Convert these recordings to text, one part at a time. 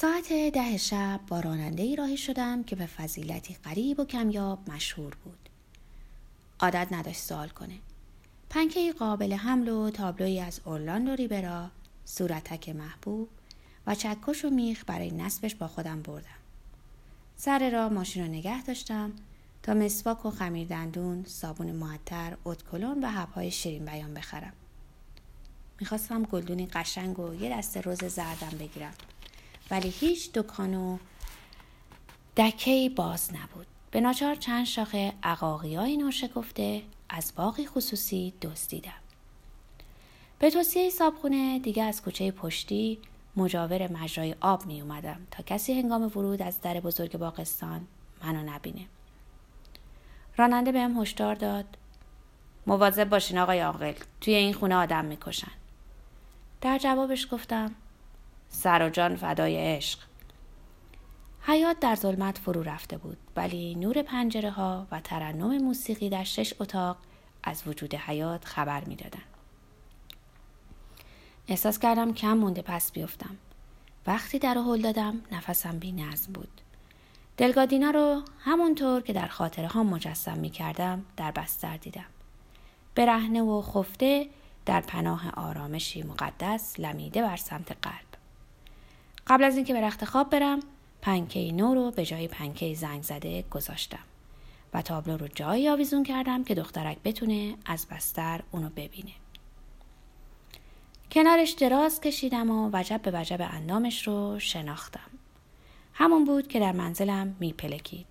ساعت ده شب با راننده ای راهی شدم که به فضیلتی قریب و کمیاب مشهور بود. عادت نداشت سوال کنه. پنکه قابل حمل و تابلوی از اورلاندو ریبرا، صورتک محبوب و چکش و میخ برای نصبش با خودم بردم. سر را ماشین رو نگه داشتم تا مسواک و خمیر دندون، صابون معطر، اتکلون و حبهای شیرین بیان بخرم. می‌خواستم گلدونی قشنگ و یه دست روز زردم بگیرم. ولی هیچ دکان و دکه باز نبود. به ناچار چند شاخه عقاقی های گفته از باقی خصوصی دزدیدم. به توصیه صابخونه دیگه از کوچه پشتی مجاور مجرای آب می اومدم تا کسی هنگام ورود از در بزرگ باغستان منو نبینه. راننده بهم هشدار داد مواظب باشین آقای عاقل توی این خونه آدم می‌کشن در جوابش گفتم سر و جان فدای عشق حیات در ظلمت فرو رفته بود ولی نور پنجره ها و ترنم موسیقی در شش اتاق از وجود حیات خبر می‌دادند. احساس کردم کم مونده پس بیفتم. وقتی در هل دادم نفسم بی نظم بود. دلگادینا رو همونطور که در خاطره ها مجسم می کردم در بستر دیدم. برهنه و خفته در پناه آرامشی مقدس لمیده بر سمت قلب. قبل از اینکه به رخت خواب برم پنکه نو رو به جای پنکه زنگ زده گذاشتم و تابلو رو جایی آویزون کردم که دخترک بتونه از بستر اونو ببینه. کنارش دراز کشیدم و وجب به وجب اندامش رو شناختم. همون بود که در منزلم میپلکید.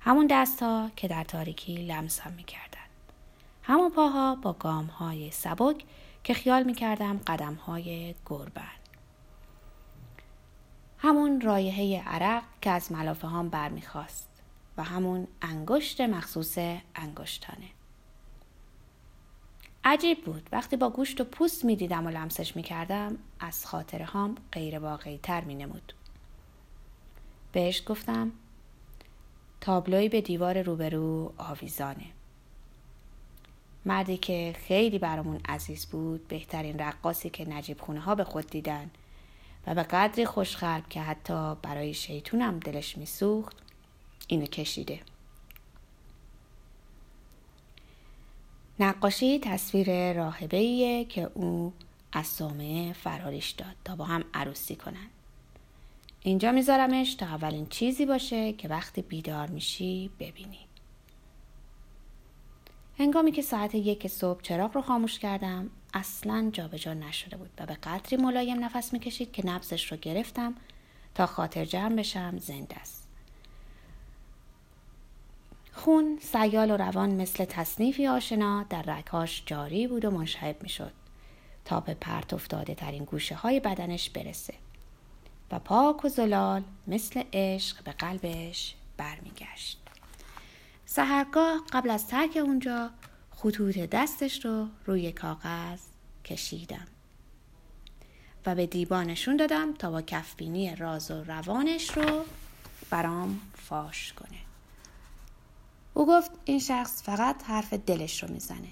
همون دستها که در تاریکی لمسم می‌کردن. همون پاها با گام های سبک که خیال می‌کردم قدم های گربن. همون رایحه عرق که از ملافه هم برمیخواست و همون انگشت مخصوص انگشتانه. عجیب بود وقتی با گوشت و پوست می‌دیدم و لمسش می‌کردم از خاطر هم غیر واقعی تر می نمود. بهش گفتم تابلوی به دیوار روبرو آویزانه. مردی که خیلی برامون عزیز بود بهترین رقاصی که نجیب خونه ها به خود دیدن و به قدری خوشخلب که حتی برای شیطونم دلش میسوخت اینو کشیده. نقاشی تصویر راهبه که او از سومه فراریش داد تا با هم عروسی کنن اینجا میذارمش تا اولین چیزی باشه که وقتی بیدار میشی ببینی. هنگامی که ساعت یک صبح چراغ رو خاموش کردم اصلا جابجا نشده بود و به قدری ملایم نفس می‌کشید که نبزش رو گرفتم تا خاطر جمع بشم زنده است. خون سیال و روان مثل تصنیفی آشنا در رکاش جاری بود و منشعب می‌شد تا به پرت افتاده ترین گوشه های بدنش برسه و پاک و زلال مثل عشق به قلبش برمیگشت. سهرگاه قبل از ترک اونجا خطوط دستش رو روی کاغذ کشیدم. و به دیبا نشون دادم تا با کفبینی راز و روانش رو برام فاش کنه. او گفت این شخص فقط حرف دلش رو می‌زنه.